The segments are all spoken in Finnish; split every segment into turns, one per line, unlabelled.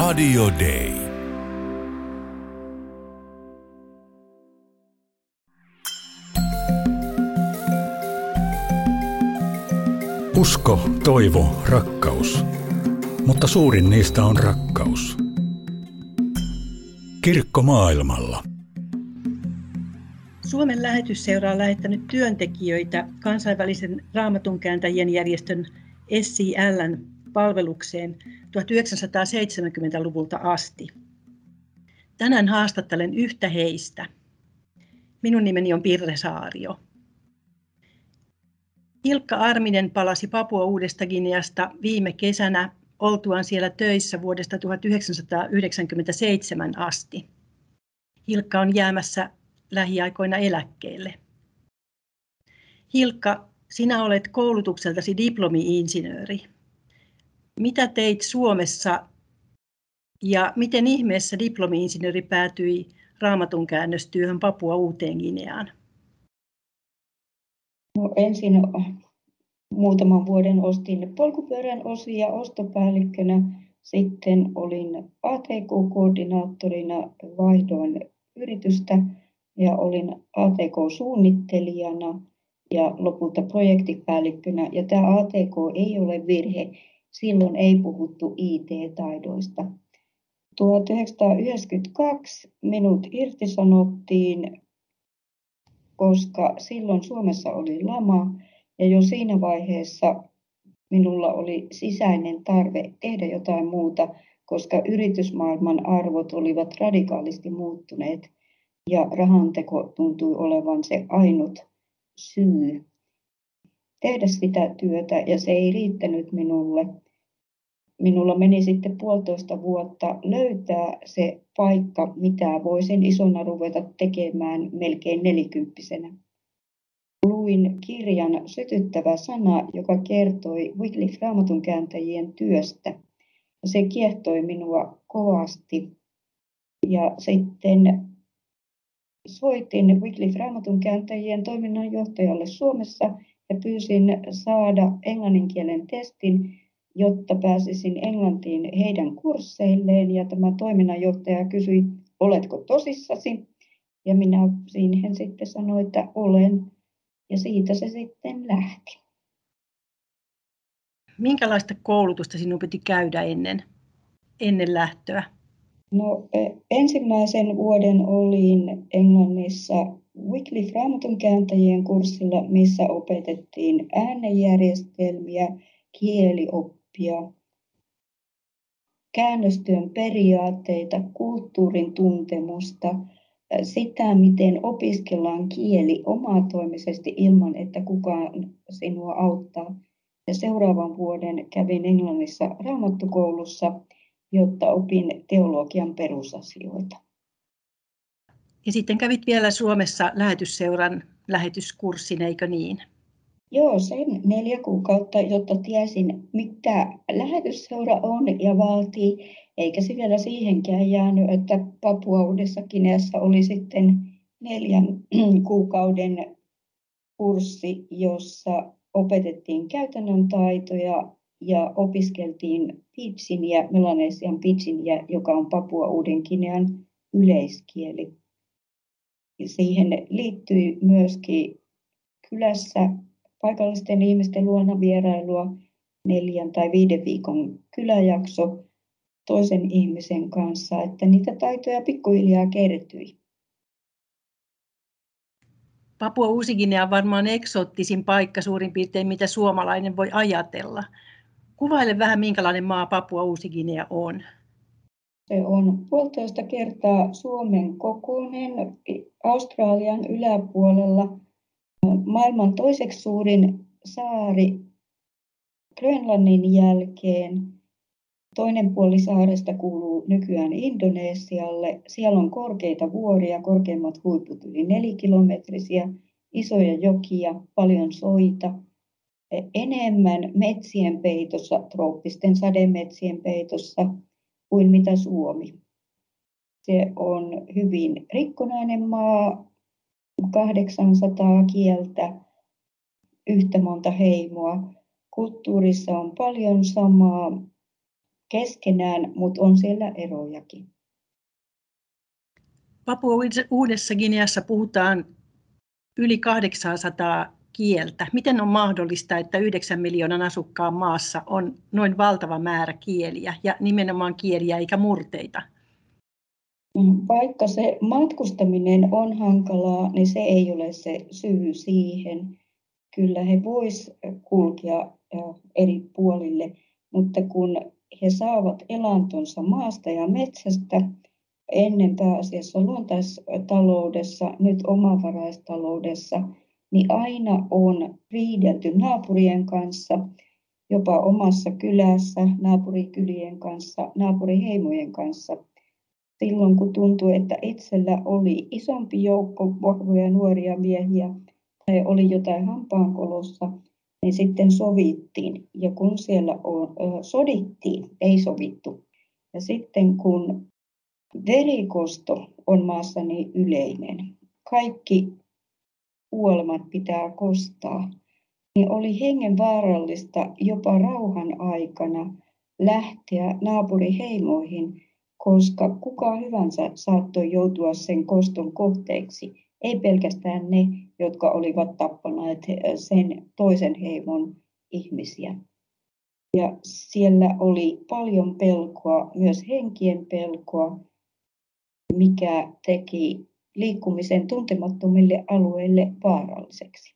Radio Day.
Usko, toivo, rakkaus. Mutta suurin niistä on rakkaus. Kirkko maailmalla.
Suomen lähetysseura on lähettänyt työntekijöitä kansainvälisen raamatunkääntäjien järjestön SCLn palvelukseen 1970-luvulta asti. Tänään haastattelen yhtä heistä. Minun nimeni on Pirre Saario. Ilkka Arminen palasi Papua Uudesta Gineasta viime kesänä oltuaan siellä töissä vuodesta 1997 asti. Hilkka on jäämässä lähiaikoina eläkkeelle. Hilkka, sinä olet koulutukseltasi diplomi-insinööri. Mitä teit Suomessa ja miten ihmeessä diplomi-insinööri päätyi raamatun käännöstyöhön Papua Uuteen Gineaan?
No ensin muutaman vuoden ostin polkupyörän osia ostopäällikkönä. Sitten olin ATK-koordinaattorina, vaihdoin yritystä ja olin ATK-suunnittelijana ja lopulta projektipäällikkönä. Ja tämä ATK ei ole virhe, silloin ei puhuttu IT-taidoista. 1992 minut irtisanottiin, koska silloin Suomessa oli lama ja jo siinä vaiheessa minulla oli sisäinen tarve tehdä jotain muuta, koska yritysmaailman arvot olivat radikaalisti muuttuneet ja rahanteko tuntui olevan se ainut syy tehdä sitä työtä ja se ei riittänyt minulle. Minulla meni sitten puolitoista vuotta löytää se paikka, mitä voisin isona ruveta tekemään melkein nelikymppisenä. Luin kirjan Sytyttävä sana, joka kertoi Wycliffe raamatun kääntäjien työstä. Se kiehtoi minua kovasti. Ja sitten soitin Wycliffe raamatun kääntäjien toiminnanjohtajalle Suomessa ja pyysin saada englannin kielen testin, jotta pääsisin englantiin heidän kursseilleen. Ja tämä toiminnanjohtaja kysyi, oletko tosissasi? Ja minä siihen sitten sanoin, että olen. Ja siitä se sitten lähti.
Minkälaista koulutusta sinun piti käydä ennen, ennen lähtöä?
No, e, ensimmäisen vuoden olin Englannissa Wycliffe Raamatun kääntäjien kurssilla, missä opetettiin äänenjärjestelmiä, kielioppia, käännöstyön periaatteita, kulttuurin tuntemusta, sitä, miten opiskellaan kieli omatoimisesti ilman, että kukaan sinua auttaa. Ja seuraavan vuoden kävin Englannissa raamattukoulussa, jotta opin teologian perusasioita.
Ja sitten kävit vielä Suomessa lähetysseuran lähetyskurssin, eikö niin?
Joo, sen neljä kuukautta, jotta tiesin, mitä lähetysseura on ja vaatii. Eikä se vielä siihenkään jäänyt, että Papua Uudessa Kineassa oli sitten neljän kuukauden kurssi, jossa opetettiin käytännön taitoja ja opiskeltiin Pidginiä, Melanesian Pidginiä, joka on Papua Uuden Kinean yleiskieli. Siihen liittyi myöskin kylässä paikallisten ihmisten luona vierailua, neljän tai viiden viikon kyläjakso toisen ihmisen kanssa, että niitä taitoja pikkuhiljaa kertyi.
Papua uusi on varmaan eksoottisin paikka suurin piirtein, mitä suomalainen voi ajatella. Kuvaile vähän, minkälainen maa Papua uusi on.
Se on puolitoista kertaa Suomen kokoinen Australian yläpuolella. Maailman toiseksi suurin saari Grönlannin jälkeen. Toinen puoli saaresta kuuluu nykyään Indonesialle. Siellä on korkeita vuoria, korkeimmat huiput yli nelikilometrisiä, isoja jokia, paljon soita. Enemmän metsien peitossa, trooppisten sademetsien peitossa kuin mitä Suomi. Se on hyvin rikkonainen maa, 800 kieltä, yhtä monta heimoa. Kulttuurissa on paljon samaa. keskenään, mutta on siellä erojakin.
Papua Uudessa Gineassa puhutaan yli 800 kieltä. Miten on mahdollista, että 9 miljoonan asukkaan maassa on noin valtava määrä kieliä ja nimenomaan kieliä eikä murteita?
Vaikka se matkustaminen on hankalaa, niin se ei ole se syy siihen. Kyllä he vois kulkea eri puolille, mutta kun he saavat elantonsa maasta ja metsästä, ennen pääasiassa luontaistaloudessa, nyt omavaraistaloudessa, niin aina on riidelty naapurien kanssa, jopa omassa kylässä, naapurikylien kanssa, naapuriheimojen kanssa. Silloin kun tuntui, että itsellä oli isompi joukko vahvoja nuoria miehiä tai oli jotain hampaankolossa, niin sitten sovittiin. Ja kun siellä on, sodittiin, ei sovittu. Ja sitten kun verikosto on maassa niin yleinen, kaikki kuolemat pitää kostaa, niin oli hengen vaarallista jopa rauhan aikana lähteä naapuriheimoihin, koska kuka hyvänsä saattoi joutua sen koston kohteeksi. Ei pelkästään ne, jotka olivat tappaneet sen toisen heimon ihmisiä. Ja siellä oli paljon pelkoa, myös henkien pelkoa, mikä teki liikkumisen tuntemattomille alueille vaaralliseksi.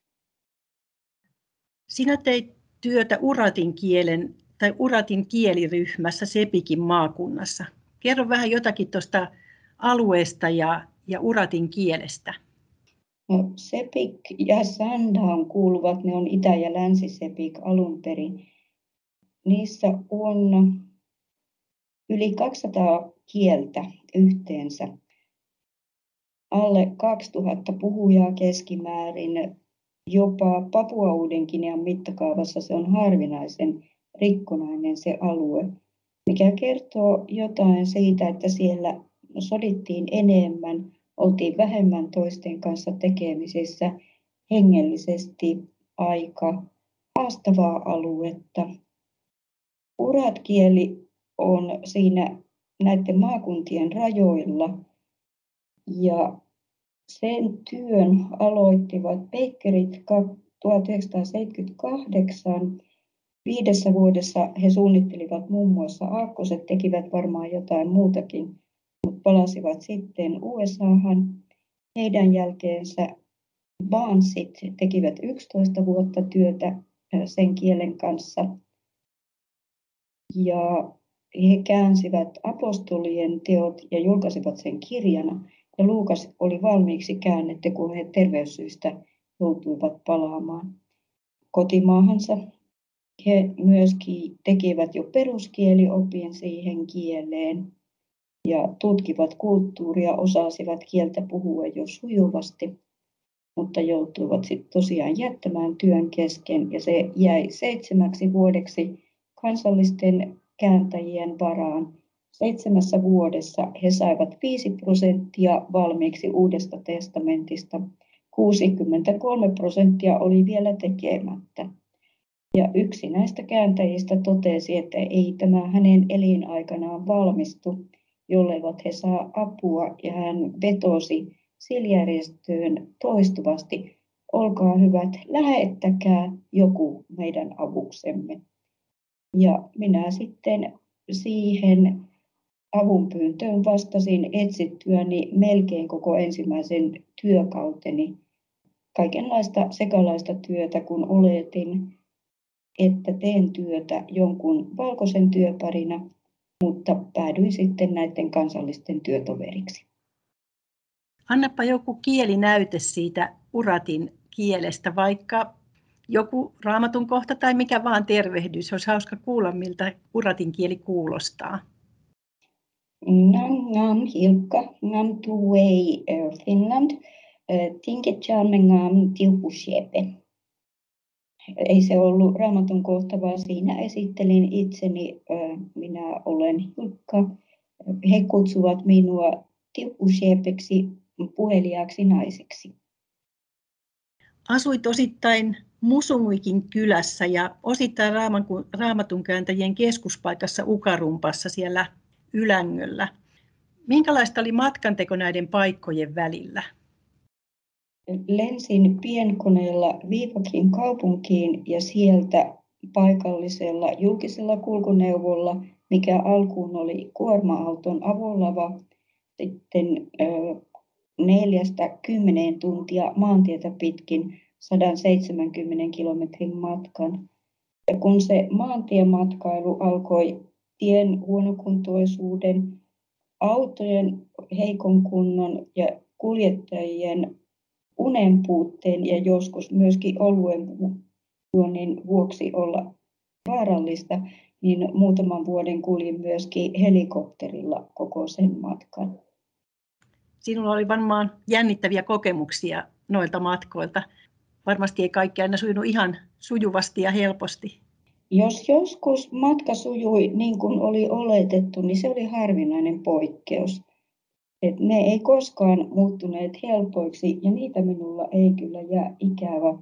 Sinä teit työtä uratin kielen tai uratin kieliryhmässä Sepikin maakunnassa. Kerro vähän jotakin tuosta alueesta ja, ja uratin kielestä.
No, Sepik ja Sandown kuuluvat, ne on Itä- ja Länsi-Sepik alun perin. Niissä on yli 200 kieltä yhteensä alle 2000 puhujaa keskimäärin. Jopa Papua Uudenkinean mittakaavassa se on harvinaisen rikkonainen se alue, mikä kertoo jotain siitä, että siellä sodittiin enemmän, oltiin vähemmän toisten kanssa tekemisissä, hengellisesti aika haastavaa aluetta. Uratkieli on siinä näiden maakuntien rajoilla ja sen työn aloittivat Beckerit 1978. Viidessä vuodessa he suunnittelivat muun muassa aakkoset, tekivät varmaan jotain muutakin, mutta palasivat sitten USAhan. Heidän jälkeensä Barnsit tekivät 11 vuotta työtä sen kielen kanssa. Ja he käänsivät apostolien teot ja julkaisivat sen kirjana. Ja Luukas oli valmiiksi käännetty, kun he terveyssyistä joutuivat palaamaan kotimaahansa. He myöskin tekivät jo peruskieliopin siihen kieleen ja tutkivat kulttuuria, osasivat kieltä puhua jo sujuvasti, mutta joutuivat sitten tosiaan jättämään työn kesken ja se jäi seitsemäksi vuodeksi kansallisten kääntäjien varaan Seitsemässä vuodessa he saivat 5 prosenttia valmiiksi Uudesta testamentista. 63 prosenttia oli vielä tekemättä. Ja yksi näistä kääntäjistä totesi, että ei tämä hänen elinaikanaan valmistu, jolleivat he saa apua, ja hän vetosi siljärjestöön toistuvasti, olkaa hyvät, lähettäkää joku meidän avuksemme. Ja minä sitten siihen avunpyyntöön vastasin etsittyäni melkein koko ensimmäisen työkauteni. Kaikenlaista sekalaista työtä, kun oletin, että teen työtä jonkun valkoisen työparina, mutta päädyin sitten näiden kansallisten työtoveriksi.
Annapa joku kielinäyte siitä uratin kielestä, vaikka joku raamatun kohta tai mikä vaan tervehdys. Olisi hauska kuulla, miltä uratin kieli kuulostaa.
Ngam ngam hilka ngam tuwei Finland tinketjaamme ngam tiupusiepe. Ei se ollut raamatun kohta, vaan siinä esittelin itseni. Minä olen Hilkka. He kutsuvat minua tiupusiepeksi puheliaaksi naiseksi.
Asuit osittain Musunguikin kylässä ja osittain raamatun kääntäjien keskuspaikassa Ukarumpassa siellä Ylängöllä. Minkälaista oli matkanteko näiden paikkojen välillä?
Lensin pienkoneella Viivakin kaupunkiin ja sieltä paikallisella julkisella kulkuneuvolla, mikä alkuun oli kuorma-auton avolava, sitten neljästä kymmeneen tuntia maantietä pitkin 170 kilometrin matkan. Ja kun se maantiematkailu alkoi tien huonokuntoisuuden, autojen heikon kunnon ja kuljettajien unen puutteen ja joskus myöskin oluen juonnin vuoksi olla vaarallista, niin muutaman vuoden kuljin myöskin helikopterilla koko sen matkan.
Sinulla oli varmaan jännittäviä kokemuksia noilta matkoilta. Varmasti ei kaikki aina sujunut ihan sujuvasti ja helposti.
Jos joskus matka sujui niin kuin oli oletettu, niin se oli harvinainen poikkeus. Et ne ei koskaan muuttuneet helpoiksi ja niitä minulla ei kyllä jää ikävä.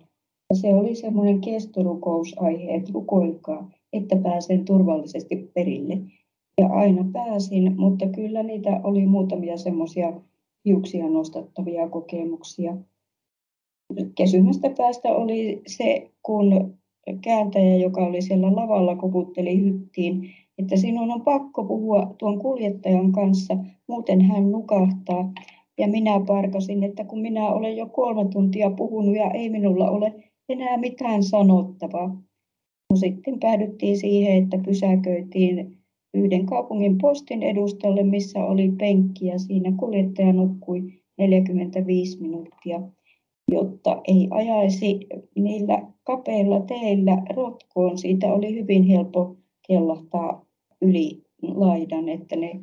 Ja se oli semmoinen kestorukousaihe, että rukoilkaa, että pääsen turvallisesti perille. Ja aina pääsin, mutta kyllä niitä oli muutamia semmoisia hiuksia nostattavia kokemuksia. Kesymästä päästä oli se, kun kääntäjä, joka oli siellä lavalla, koputteli hyttiin, että sinun on pakko puhua tuon kuljettajan kanssa, muuten hän nukahtaa. Ja minä parkasin, että kun minä olen jo kolme tuntia puhunut ja ei minulla ole enää mitään sanottavaa. No sitten päädyttiin siihen, että pysäköitiin yhden kaupungin postin edustalle, missä oli penkki ja siinä kuljettaja nukkui 45 minuuttia jotta ei ajaisi niillä kapeilla teillä rotkoon. Siitä oli hyvin helppo kellahtaa yli laidan, että ne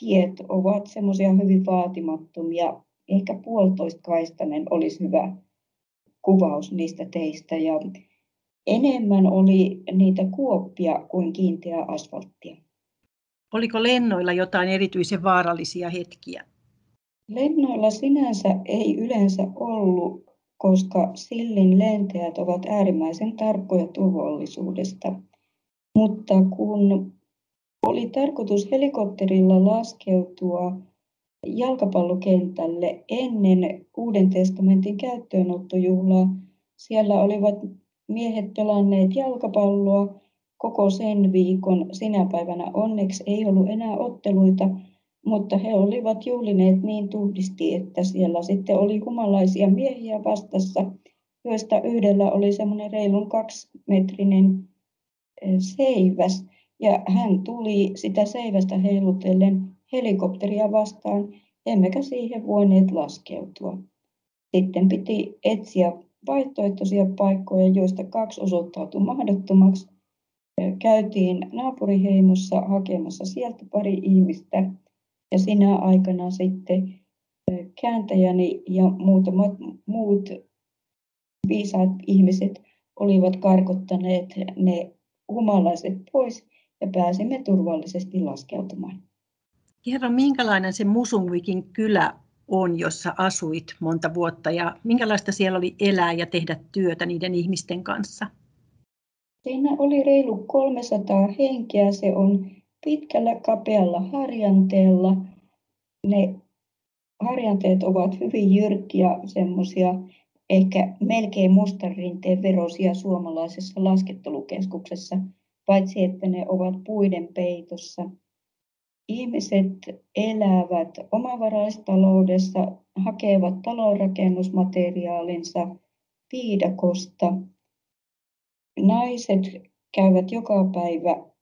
tiet ovat semmoisia hyvin vaatimattomia. Ehkä puolitoistkaistainen olisi hyvä kuvaus niistä teistä ja enemmän oli niitä kuoppia kuin kiinteää asfalttia.
Oliko lennoilla jotain erityisen vaarallisia hetkiä?
Lennoilla sinänsä ei yleensä ollut, koska Sillin lentäjät ovat äärimmäisen tarkkoja turvallisuudesta. Mutta kun oli tarkoitus helikopterilla laskeutua jalkapallokentälle ennen Uuden testamentin käyttöönottojuhlaa, siellä olivat miehet pelanneet jalkapalloa koko sen viikon. Sinä päivänä onneksi ei ollut enää otteluita, mutta he olivat juhlineet niin tuhdisti, että siellä sitten oli humalaisia miehiä vastassa, joista yhdellä oli semmoinen reilun kaksimetrinen eh, seiväs. Ja hän tuli sitä seivästä heilutellen helikopteria vastaan, emmekä siihen voineet laskeutua. Sitten piti etsiä vaihtoehtoisia paikkoja, joista kaksi osoittautui mahdottomaksi. Käytiin naapuriheimossa hakemassa sieltä pari ihmistä ja sinä aikana sitten kääntäjäni ja muutamat muut viisaat ihmiset olivat karkottaneet ne humalaiset pois ja pääsimme turvallisesti laskeutumaan.
Kerro, minkälainen se Musungvikin kylä on, jossa asuit monta vuotta ja minkälaista siellä oli elää ja tehdä työtä niiden ihmisten kanssa?
Siinä oli reilu 300 henkeä. Se on pitkällä kapealla harjanteella. Ne harjanteet ovat hyvin jyrkkiä, semmoisia ehkä melkein mustan rinteen verosia suomalaisessa laskettelukeskuksessa, paitsi että ne ovat puiden peitossa. Ihmiset elävät omavaraistaloudessa, hakevat talonrakennusmateriaalinsa viidakosta. Naiset käyvät joka päivä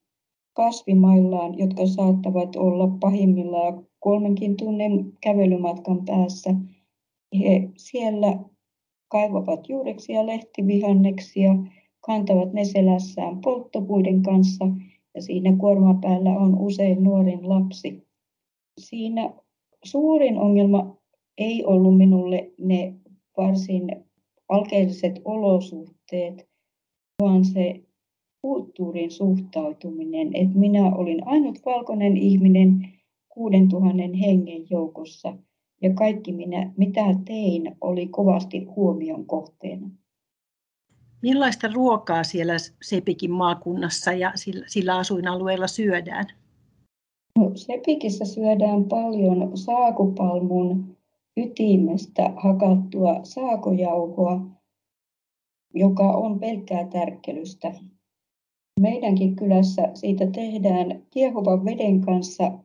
kasvimaillaan, jotka saattavat olla pahimmillaan kolmenkin tunnin kävelymatkan päässä. He siellä kaivavat juureksia lehtivihanneksia, kantavat ne selässään polttopuiden kanssa ja siinä kuorma päällä on usein nuorin lapsi. Siinä suurin ongelma ei ollut minulle ne varsin alkeelliset olosuhteet, vaan se kulttuurin suhtautuminen, että minä olin ainut valkoinen ihminen 6000 hengen joukossa ja kaikki minä, mitä tein oli kovasti huomion kohteena.
Millaista ruokaa siellä Sepikin maakunnassa ja sillä asuinalueella syödään?
No, Sepikissä syödään paljon saakupalmun ytimestä hakattua saakojauhoa, joka on pelkkää tärkkelystä. Meidänkin kylässä siitä tehdään kiehuvan veden kanssa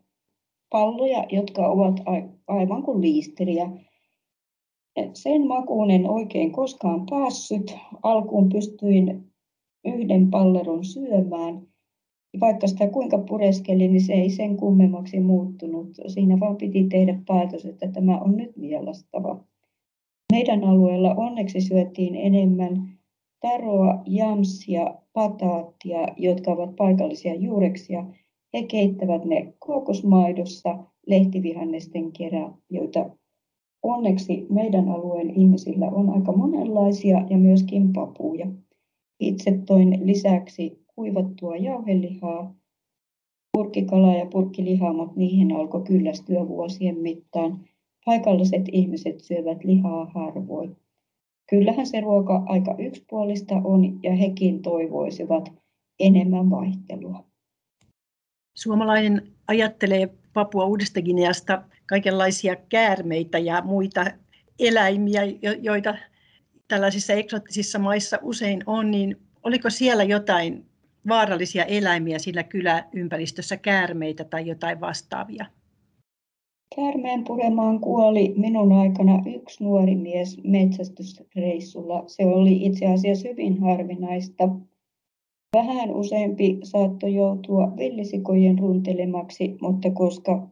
palloja, jotka ovat aivan kuin liisteriä. Sen makuun en oikein koskaan päässyt. Alkuun pystyin yhden palleron syömään. Vaikka sitä kuinka pureskeli, niin se ei sen kummemmaksi muuttunut. Siinä vaan piti tehdä päätös, että tämä on nyt mielastava. Meidän alueella onneksi syötiin enemmän taroa, jamsia, pataattia, jotka ovat paikallisia juureksia. He keittävät ne kookosmaidossa lehtivihannesten kerran, joita onneksi meidän alueen ihmisillä on aika monenlaisia ja myöskin papuja. Itse toin lisäksi kuivattua jauhelihaa, purkkikalaa ja purkkilihaa, mutta niihin alkoi kyllästyä vuosien mittaan. Paikalliset ihmiset syövät lihaa harvoin. Kyllähän se ruoka aika yksipuolista on ja hekin toivoisivat enemmän vaihtelua.
Suomalainen ajattelee Papua Uudesta Gineasta kaikenlaisia käärmeitä ja muita eläimiä, joita tällaisissa eksoottisissa maissa usein on, niin oliko siellä jotain vaarallisia eläimiä sillä kyläympäristössä, käärmeitä tai jotain vastaavia?
Käärmeen puremaan kuoli minun aikana yksi nuori mies metsästysreissulla. Se oli itse asiassa hyvin harvinaista. Vähän useampi saattoi joutua villisikojen runtelemaksi, mutta koska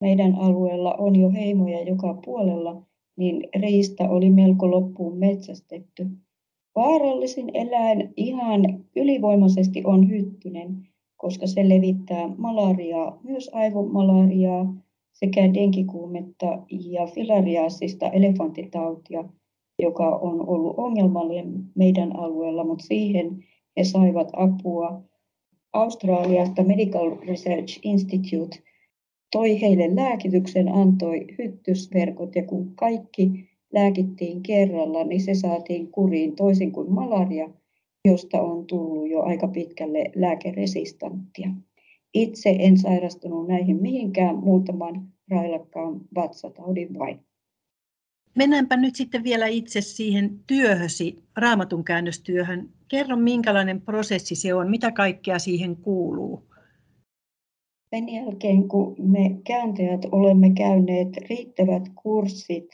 meidän alueella on jo heimoja joka puolella, niin riista oli melko loppuun metsästetty. Vaarallisin eläin ihan ylivoimaisesti on hyttynen, koska se levittää malariaa, myös aivomalariaa, sekä denkikuumetta ja filariaasista elefantitautia, joka on ollut ongelmallinen meidän alueella, mutta siihen he saivat apua Australiasta Medical Research Institute toi heille lääkityksen, antoi hyttysverkot ja kun kaikki lääkittiin kerralla, niin se saatiin kuriin toisin kuin malaria, josta on tullut jo aika pitkälle lääkeresistanttia. Itse en sairastunut näihin mihinkään muutaman railakkaan vatsataudin vain.
Mennäänpä nyt sitten vielä itse siihen työhösi, raamatun käännöstyöhön. Kerro, minkälainen prosessi se on, mitä kaikkea siihen kuuluu?
Sen jälkeen, kun me kääntäjät olemme käyneet riittävät kurssit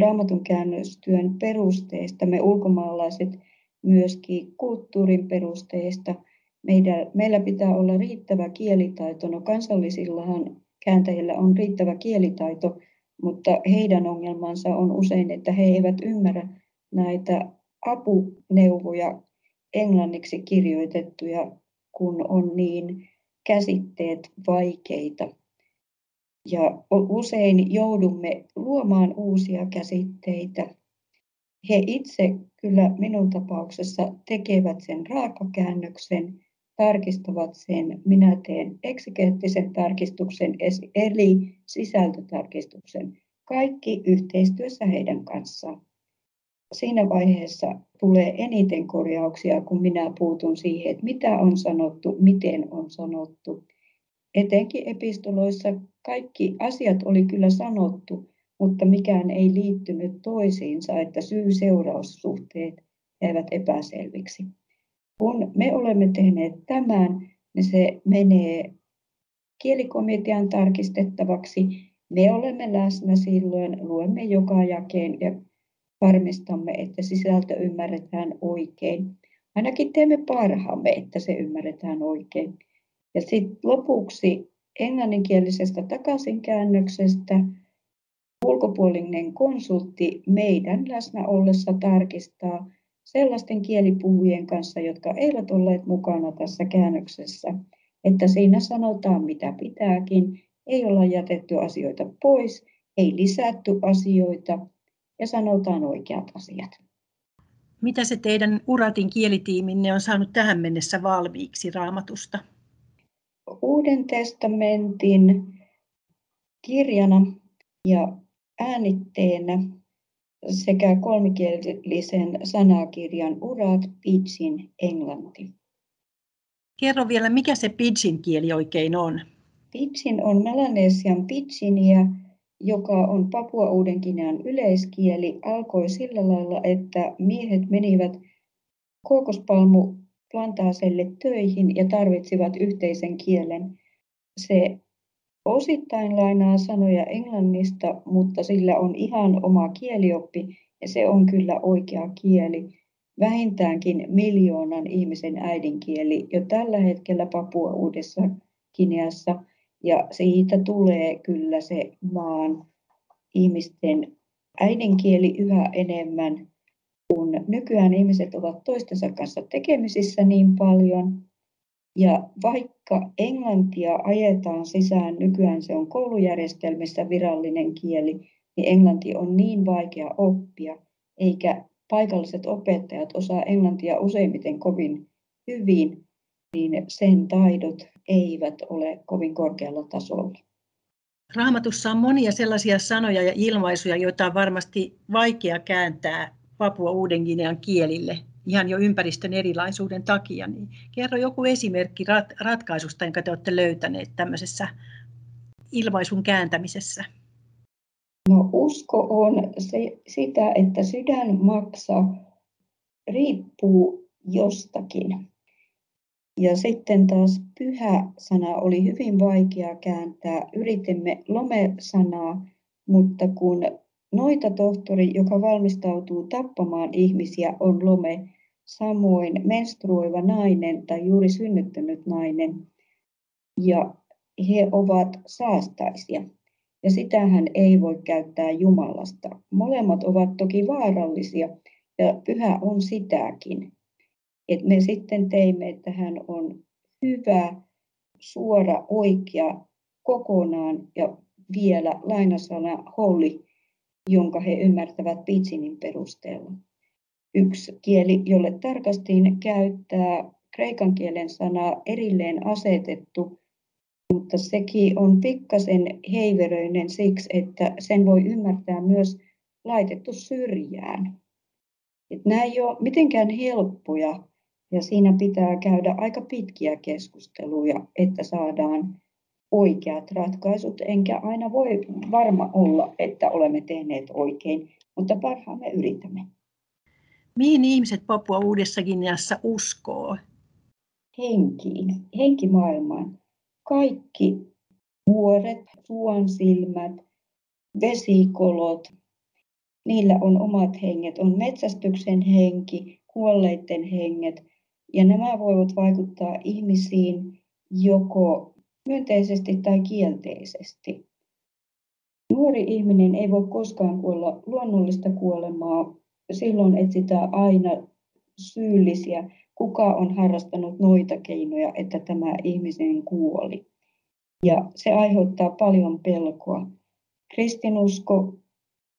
raamatun käännöstyön perusteista, me ulkomaalaiset myöskin kulttuurin perusteista, meidän, meillä pitää olla riittävä kielitaito. No kansallisillahan kääntäjillä on riittävä kielitaito, mutta heidän ongelmansa on usein, että he eivät ymmärrä näitä apuneuvoja englanniksi kirjoitettuja, kun on niin käsitteet vaikeita. Ja usein joudumme luomaan uusia käsitteitä. He itse kyllä minun tapauksessa tekevät sen raakakäännöksen tarkistavat sen. Minä teen eksikeettisen tarkistuksen eli sisältötarkistuksen. Kaikki yhteistyössä heidän kanssaan. Siinä vaiheessa tulee eniten korjauksia, kun minä puutun siihen, että mitä on sanottu, miten on sanottu. Etenkin epistoloissa kaikki asiat oli kyllä sanottu, mutta mikään ei liittynyt toisiinsa, että syy-seuraussuhteet jäivät epäselviksi. Kun me olemme tehneet tämän, niin se menee kielikomitean tarkistettavaksi. Me olemme läsnä silloin, luemme joka jakeen ja varmistamme, että sisältö ymmärretään oikein. Ainakin teemme parhaamme, että se ymmärretään oikein. Ja sitten lopuksi englanninkielisestä takaisinkäännöksestä ulkopuolinen konsultti meidän läsnä ollessa tarkistaa, sellaisten kielipuhujien kanssa, jotka eivät olleet mukana tässä käännöksessä, että siinä sanotaan mitä pitääkin, ei olla jätetty asioita pois, ei lisätty asioita ja sanotaan oikeat asiat.
Mitä se teidän Uratin kielitiiminne on saanut tähän mennessä valmiiksi raamatusta?
Uuden testamentin kirjana ja äänitteenä sekä kolmikielisen sanakirjan Urat Pidgin englanti.
Kerro vielä, mikä se Pidgin kieli oikein on?
Pidgin on Melanesian Pidginia, joka on Papua Uudenkinean yleiskieli, alkoi sillä lailla, että miehet menivät kookospalmu plantaaselle töihin ja tarvitsivat yhteisen kielen. Se osittain lainaa sanoja englannista, mutta sillä on ihan oma kielioppi ja se on kyllä oikea kieli. Vähintäänkin miljoonan ihmisen äidinkieli jo tällä hetkellä Papua Uudessa Kineassa ja siitä tulee kyllä se maan ihmisten äidinkieli yhä enemmän kun nykyään ihmiset ovat toistensa kanssa tekemisissä niin paljon, ja vaikka englantia ajetaan sisään, nykyään se on koulujärjestelmissä virallinen kieli, niin englanti on niin vaikea oppia, eikä paikalliset opettajat osaa englantia useimmiten kovin hyvin, niin sen taidot eivät ole kovin korkealla tasolla.
Raamatussa on monia sellaisia sanoja ja ilmaisuja, joita on varmasti vaikea kääntää Papua Uuden-Ginean kielille ihan jo ympäristön erilaisuuden takia. Niin kerro joku esimerkki rat- ratkaisusta, jonka te olette löytäneet tämmöisessä ilmaisun kääntämisessä.
No usko on se, sitä, että sydän maksa riippuu jostakin. Ja sitten taas pyhä sana oli hyvin vaikea kääntää. Yritimme lome-sanaa, mutta kun Noita tohtori, joka valmistautuu tappamaan ihmisiä, on lome, samoin menstruoiva nainen tai juuri synnyttänyt nainen. Ja he ovat saastaisia. Ja sitähän ei voi käyttää Jumalasta. Molemmat ovat toki vaarallisia ja pyhä on sitäkin. Et me sitten teimme, että hän on hyvä, suora, oikea, kokonaan ja vielä lainasana holy jonka he ymmärtävät Pitsinin perusteella. Yksi kieli, jolle tarkastin käyttää kreikan kielen sanaa erilleen asetettu, mutta sekin on pikkasen heiveröinen siksi, että sen voi ymmärtää myös laitettu syrjään. Et nämä ei ole mitenkään helppoja ja siinä pitää käydä aika pitkiä keskusteluja, että saadaan oikeat ratkaisut, enkä aina voi varma olla, että olemme tehneet oikein, mutta parhaamme yritämme.
Mihin ihmiset Papua Uudessa Guineassa uskoo?
Henkiin, henkimaailmaan. Kaikki vuoret, suon silmät, vesikolot, niillä on omat henget. On metsästyksen henki, kuolleiden henget, ja nämä voivat vaikuttaa ihmisiin joko myönteisesti tai kielteisesti. Nuori ihminen ei voi koskaan kuolla luonnollista kuolemaa. Silloin etsitään aina syyllisiä, kuka on harrastanut noita keinoja, että tämä ihminen kuoli. Ja se aiheuttaa paljon pelkoa. Kristinusko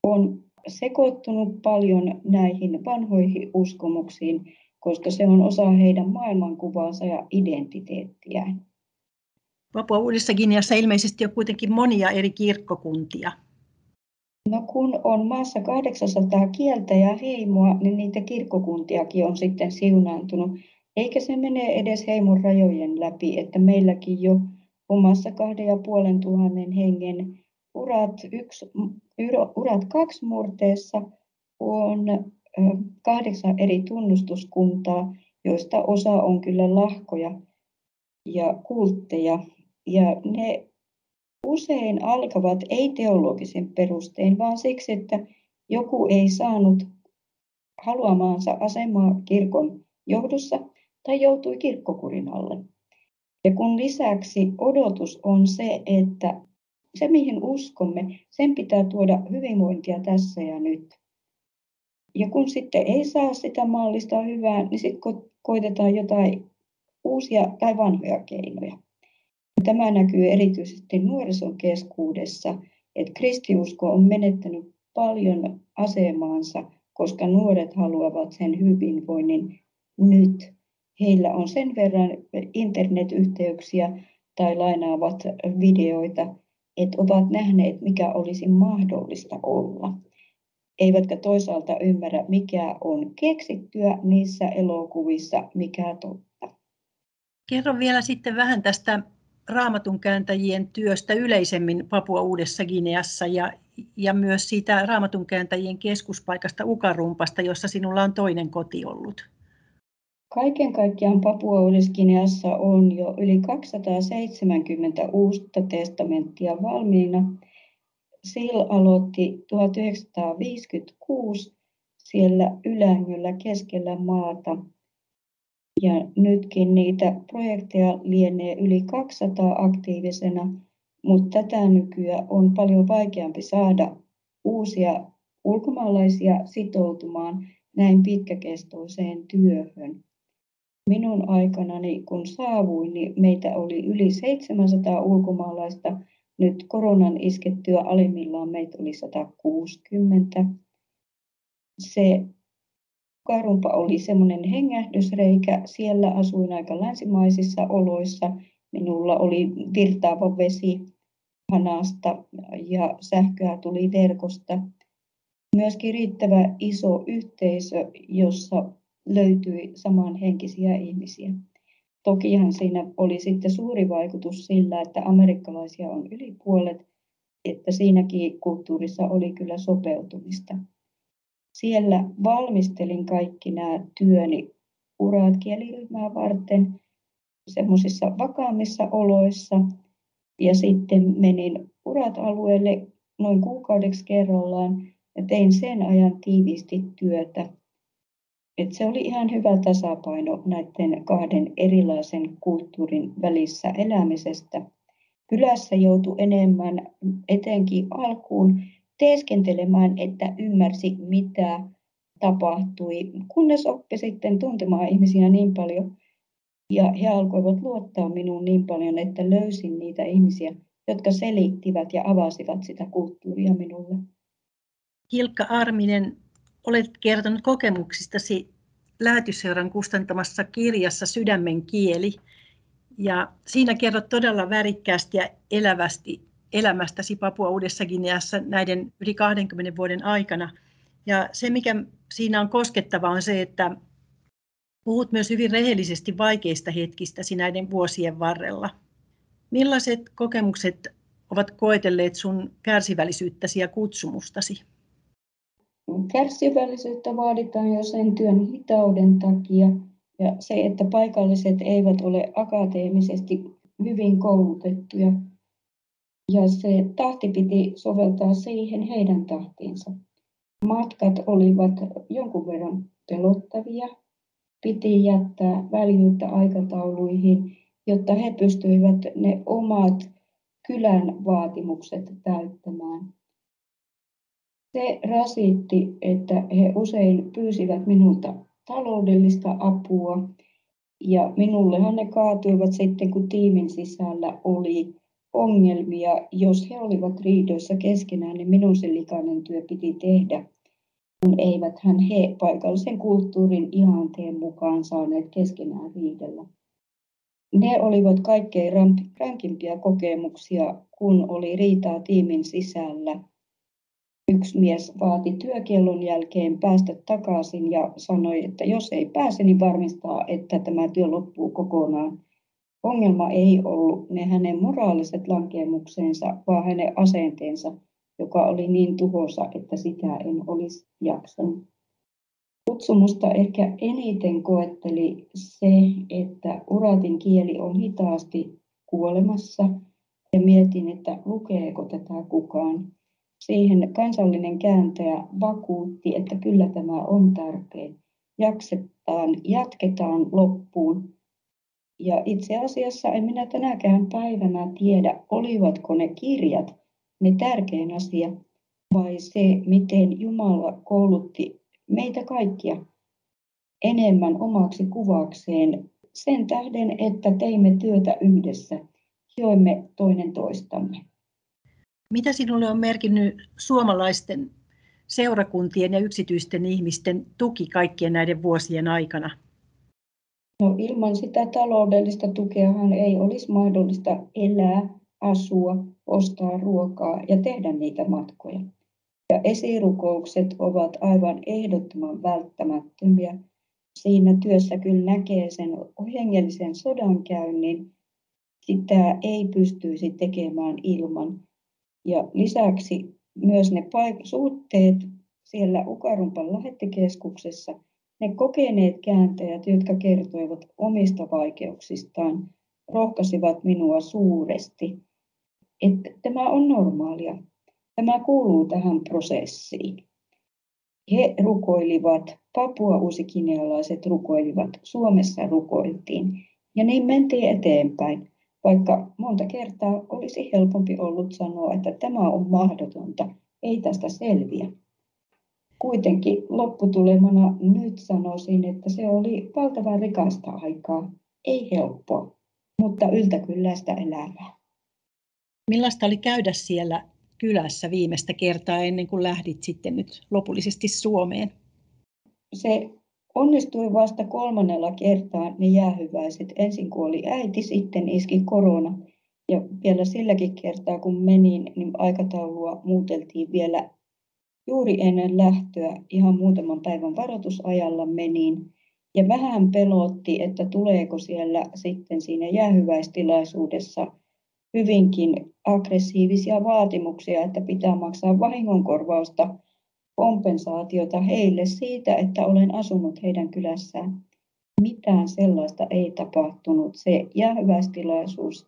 on sekoittunut paljon näihin vanhoihin uskomuksiin, koska se on osa heidän maailmankuvaansa ja identiteettiään.
Papua Uudessa Guineassa ilmeisesti on kuitenkin monia eri kirkkokuntia.
No kun on maassa 800 kieltä ja heimoa, niin niitä kirkkokuntiakin on sitten siunaantunut. Eikä se mene edes heimon rajojen läpi, että meilläkin jo omassa kahden ja puolen tuhannen hengen urat, yksi, urat kaksi murteessa on kahdeksan eri tunnustuskuntaa, joista osa on kyllä lahkoja ja kultteja ja ne usein alkavat ei teologisen perustein, vaan siksi, että joku ei saanut haluamaansa asemaa kirkon johdossa tai joutui kirkkokurin alle. Ja kun lisäksi odotus on se, että se mihin uskomme, sen pitää tuoda hyvinvointia tässä ja nyt. Ja kun sitten ei saa sitä maallista hyvää, niin sitten koitetaan jotain uusia tai vanhoja keinoja. Tämä näkyy erityisesti nuorison keskuudessa, että kristiusko on menettänyt paljon asemaansa, koska nuoret haluavat sen hyvinvoinnin nyt. Heillä on sen verran internetyhteyksiä tai lainaavat videoita, että ovat nähneet, mikä olisi mahdollista olla. Eivätkä toisaalta ymmärrä, mikä on keksittyä niissä elokuvissa, mikä totta.
Kerro vielä sitten vähän tästä raamatun kääntäjien työstä yleisemmin Papua Uudessa Gineassa ja, ja myös siitä raamatun kääntäjien keskuspaikasta Ukarumpasta, jossa sinulla on toinen koti ollut.
Kaiken kaikkiaan Papua Uudessa on jo yli 270 uutta testamenttia valmiina. Sil aloitti 1956 siellä Ylängöllä keskellä maata. Ja nytkin niitä projekteja lienee yli 200 aktiivisena, mutta tätä nykyään on paljon vaikeampi saada uusia ulkomaalaisia sitoutumaan näin pitkäkestoiseen työhön. Minun aikanani, kun saavuin, niin meitä oli yli 700 ulkomaalaista. Nyt koronan iskettyä alimmillaan meitä oli 160. Se Karumpa oli semmoinen hengähdysreikä. Siellä asuin aika länsimaisissa oloissa. Minulla oli virtaava vesi hanasta ja sähköä tuli verkosta. Myöskin riittävä iso yhteisö, jossa löytyi samanhenkisiä ihmisiä. Tokihan siinä oli sitten suuri vaikutus sillä, että amerikkalaisia on yli puolet, että siinäkin kulttuurissa oli kyllä sopeutumista. Siellä valmistelin kaikki nämä työni uraat kieliryhmää varten semmoisissa vakaammissa oloissa ja sitten menin urat alueelle noin kuukaudeksi kerrallaan ja tein sen ajan tiiviisti työtä et se oli ihan hyvä tasapaino näiden kahden erilaisen kulttuurin välissä elämisestä. Kylässä joutui enemmän etenkin alkuun teeskentelemään, että ymmärsi mitä tapahtui, kunnes oppi sitten tuntemaan ihmisiä niin paljon ja he alkoivat luottaa minuun niin paljon, että löysin niitä ihmisiä, jotka selittivät ja avasivat sitä kulttuuria minulle.
Hilkka Arminen, olet kertonut kokemuksistasi Lähetysseuran kustantamassa kirjassa Sydämen kieli. Ja siinä kerrot todella värikkäästi ja elävästi elämästäsi Papua Uudessa Gineassa näiden yli 20 vuoden aikana. Ja se, mikä siinä on koskettava, on se, että puhut myös hyvin rehellisesti vaikeista hetkistä näiden vuosien varrella. Millaiset kokemukset ovat koetelleet sun kärsivällisyyttäsi ja kutsumustasi?
Kärsivällisyyttä vaaditaan jo sen työn hitauden takia ja se, että paikalliset eivät ole akateemisesti hyvin koulutettuja. Ja se tahti piti soveltaa siihen heidän tahtiinsa. Matkat olivat jonkun verran pelottavia. Piti jättää väljyyttä aikatauluihin, jotta he pystyivät ne omat kylän vaatimukset täyttämään. Se rasitti, että he usein pyysivät minulta taloudellista apua ja minullehan ne kaatuivat sitten, kun tiimin sisällä oli ongelmia. Jos he olivat riidoissa keskenään, niin minun se likainen työ piti tehdä, kun eiväthän he paikallisen kulttuurin ihanteen mukaan saaneet keskenään riidellä. Ne olivat kaikkein rankimpia kokemuksia, kun oli riitaa tiimin sisällä Yksi mies vaati työkiellon jälkeen päästä takaisin ja sanoi, että jos ei pääse, niin varmistaa, että tämä työ loppuu kokonaan. Ongelma ei ollut ne hänen moraaliset lankemuksensa, vaan hänen asenteensa, joka oli niin tuhoisa, että sitä en olisi jaksanut. Kutsumusta ehkä eniten koetteli se, että uratin kieli on hitaasti kuolemassa ja mietin, että lukeeko tätä kukaan. Siihen kansallinen kääntäjä vakuutti, että kyllä tämä on tarpeen. Jaksetaan, jatketaan loppuun. Ja itse asiassa en minä tänäkään päivänä tiedä, olivatko ne kirjat ne tärkein asia vai se, miten Jumala koulutti meitä kaikkia enemmän omaksi kuvakseen sen tähden, että teimme työtä yhdessä, joimme toinen toistamme.
Mitä sinulle on merkinnyt suomalaisten seurakuntien ja yksityisten ihmisten tuki kaikkien näiden vuosien aikana?
No, ilman sitä taloudellista tukeahan ei olisi mahdollista elää asua, ostaa ruokaa ja tehdä niitä matkoja. Ja esirukoukset ovat aivan ehdottoman välttämättömiä. Siinä työssä kyllä näkee sen hengellisen sodankäynnin. Sitä ei pystyisi tekemään ilman. Ja lisäksi myös ne paik- suhteet siellä Ukarumpan lähettikeskuksessa, ne kokeneet kääntäjät, jotka kertoivat omista vaikeuksistaan, rohkaisivat minua suuresti, että tämä on normaalia. Tämä kuuluu tähän prosessiin. He rukoilivat, Papua uusikinealaiset rukoilivat, Suomessa rukoiltiin ja niin mentiin eteenpäin, vaikka monta kertaa olisi helpompi ollut sanoa, että tämä on mahdotonta, ei tästä selviä. Kuitenkin lopputulemana nyt sanoisin, että se oli valtavan rikasta aikaa, ei helppoa, mutta yltäkylläistä elämää.
Millaista oli käydä siellä kylässä viimeistä kertaa ennen kuin lähdit sitten nyt lopullisesti Suomeen?
Se onnistui vasta kolmannella kertaa ne jäähyväiset. Ensin kuoli äiti, sitten iski korona. Ja vielä silläkin kertaa, kun menin, niin aikataulua muuteltiin vielä juuri ennen lähtöä. Ihan muutaman päivän varoitusajalla menin. Ja vähän pelotti, että tuleeko siellä sitten siinä jäähyväistilaisuudessa hyvinkin aggressiivisia vaatimuksia, että pitää maksaa vahingonkorvausta, kompensaatiota heille siitä, että olen asunut heidän kylässään. Mitään sellaista ei tapahtunut. Se jäähyväistilaisuus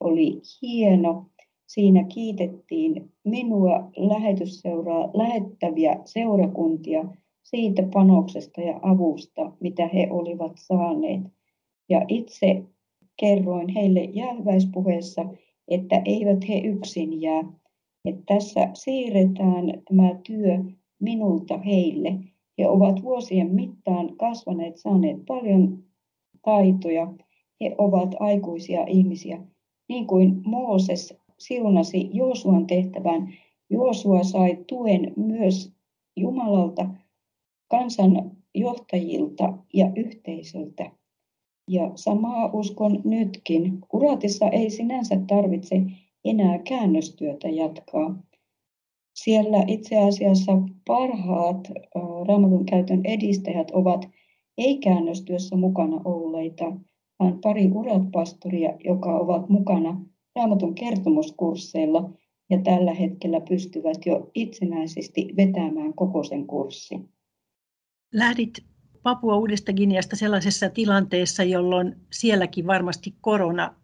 oli hieno. Siinä kiitettiin minua lähetysseuraa lähettäviä seurakuntia siitä panoksesta ja avusta, mitä he olivat saaneet. Ja itse kerroin heille jäähyväispuheessa, että eivät he yksin jää. Että tässä siirretään tämä työ minulta heille. He ovat vuosien mittaan kasvaneet, saaneet paljon taitoja. He ovat aikuisia ihmisiä. Niin kuin Mooses siunasi Joosuan tehtävän, Joosua sai tuen myös Jumalalta, kansan johtajilta ja yhteisöltä. Ja samaa uskon nytkin. Kuratissa ei sinänsä tarvitse enää käännöstyötä jatkaa. Siellä itse asiassa parhaat raamatun käytön edistäjät ovat ei-käännöstyössä mukana olleita, vaan pari uratpastoria, joka ovat mukana raamatun kertomuskursseilla ja tällä hetkellä pystyvät jo itsenäisesti vetämään koko sen kurssin.
Lähdit Papua Uudesta Guineasta sellaisessa tilanteessa, jolloin sielläkin varmasti korona,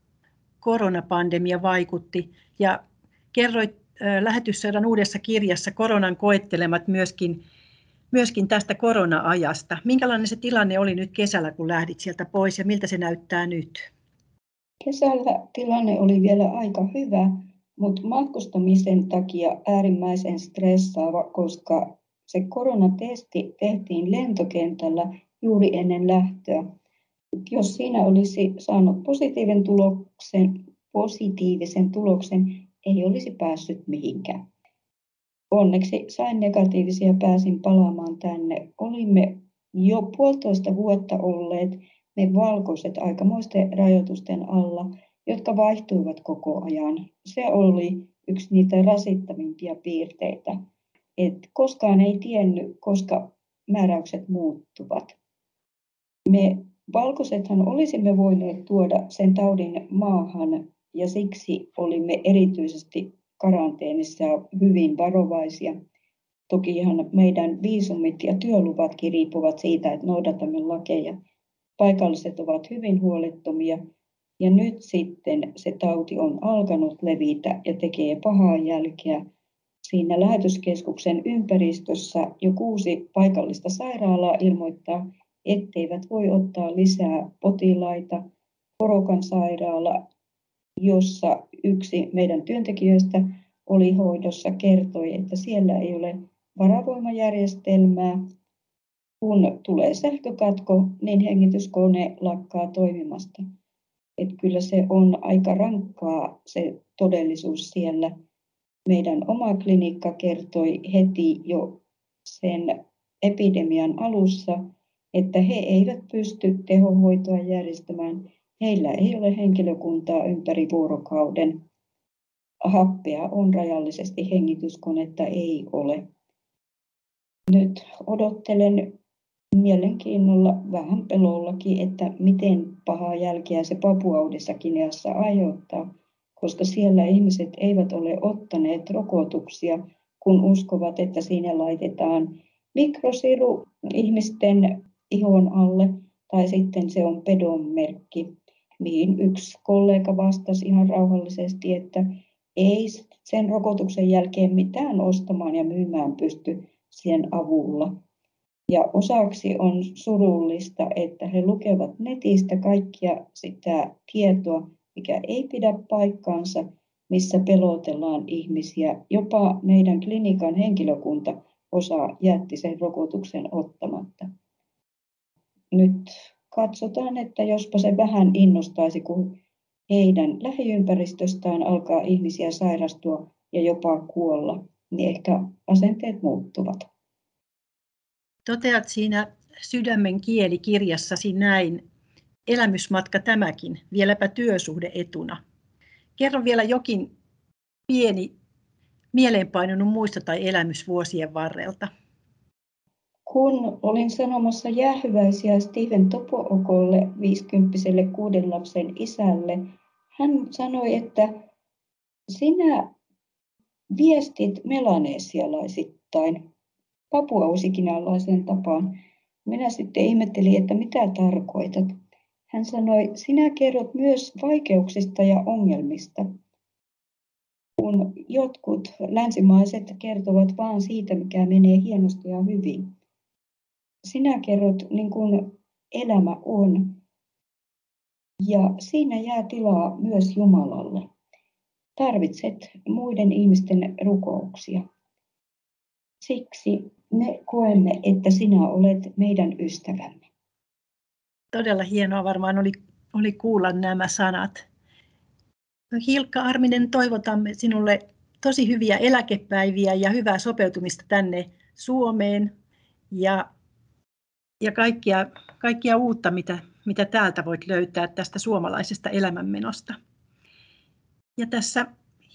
koronapandemia vaikutti. Ja kerroit lähetyssodan uudessa kirjassa koronan koettelemat myöskin, myöskin tästä korona-ajasta. Minkälainen se tilanne oli nyt kesällä, kun lähdit sieltä pois ja miltä se näyttää nyt?
Kesällä tilanne oli vielä aika hyvä, mutta matkustamisen takia äärimmäisen stressaava, koska se koronatesti tehtiin lentokentällä juuri ennen lähtöä. Jos siinä olisi saanut positiivisen tuloksen, positiivisen tuloksen, ei olisi päässyt mihinkään. Onneksi sain negatiivisia ja pääsin palaamaan tänne. Olimme jo puolitoista vuotta olleet me valkoiset aikamoisten rajoitusten alla, jotka vaihtuivat koko ajan. Se oli yksi niitä rasittavimpia piirteitä että koskaan ei tiennyt, koska määräykset muuttuvat. Me valkoisethan olisimme voineet tuoda sen taudin maahan ja siksi olimme erityisesti karanteenissa hyvin varovaisia. Tokihan meidän viisumit ja työluvatkin riippuvat siitä, että noudatamme lakeja. Paikalliset ovat hyvin huolettomia ja nyt sitten se tauti on alkanut levitä ja tekee pahaa jälkeä siinä lähetyskeskuksen ympäristössä jo kuusi paikallista sairaalaa ilmoittaa, etteivät voi ottaa lisää potilaita. Korokan sairaala, jossa yksi meidän työntekijöistä oli hoidossa, kertoi, että siellä ei ole varavoimajärjestelmää. Kun tulee sähkökatko, niin hengityskone lakkaa toimimasta. Et kyllä se on aika rankkaa se todellisuus siellä meidän oma klinikka kertoi heti jo sen epidemian alussa, että he eivät pysty tehohoitoa järjestämään. Heillä ei ole henkilökuntaa ympäri vuorokauden. happea on rajallisesti, hengityskonetta ei ole. Nyt odottelen mielenkiinnolla, vähän pelollakin, että miten pahaa jälkeä se Papuaudessa Kineassa aiheuttaa, koska siellä ihmiset eivät ole ottaneet rokotuksia, kun uskovat, että siinä laitetaan mikrosiru ihmisten ihon alle, tai sitten se on pedon merkki, mihin yksi kollega vastasi ihan rauhallisesti, että ei sen rokotuksen jälkeen mitään ostamaan ja myymään pysty sen avulla. Ja osaksi on surullista, että he lukevat netistä kaikkia sitä tietoa, mikä ei pidä paikkaansa, missä pelotellaan ihmisiä. Jopa meidän klinikan henkilökunta osa jätti sen rokotuksen ottamatta. Nyt katsotaan, että jospa se vähän innostaisi, kun heidän lähiympäristöstään alkaa ihmisiä sairastua ja jopa kuolla, niin ehkä asenteet muuttuvat.
Toteat siinä Sydämen kieli kirjassasi näin, elämysmatka tämäkin, vieläpä työsuhde etuna. Kerro vielä jokin pieni mieleenpainunut muisto tai elämys vuosien varrelta.
Kun olin sanomassa jäähyväisiä Steven Topookolle, 50 kuuden lapsen isälle, hän sanoi, että sinä viestit melanesialaisittain papuausikinalaisen tapaan. Minä sitten ihmettelin, että mitä tarkoitat. Hän sanoi, sinä kerrot myös vaikeuksista ja ongelmista. Kun jotkut länsimaiset kertovat vain siitä, mikä menee hienosti ja hyvin. Sinä kerrot niin kuin elämä on. Ja siinä jää tilaa myös Jumalalle. Tarvitset muiden ihmisten rukouksia. Siksi me koemme, että sinä olet meidän ystävämme.
Todella hienoa varmaan oli, oli kuulla nämä sanat. No Hilkka Arminen, toivotamme sinulle tosi hyviä eläkepäiviä ja hyvää sopeutumista tänne Suomeen ja, ja kaikkia, kaikkia uutta, mitä, mitä täältä voit löytää tästä suomalaisesta elämänmenosta. Ja tässä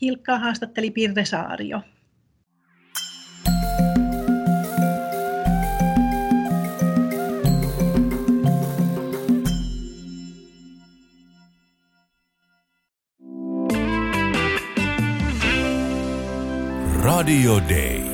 Hilkkaa haastatteli Pirre Saario.
Radio Day.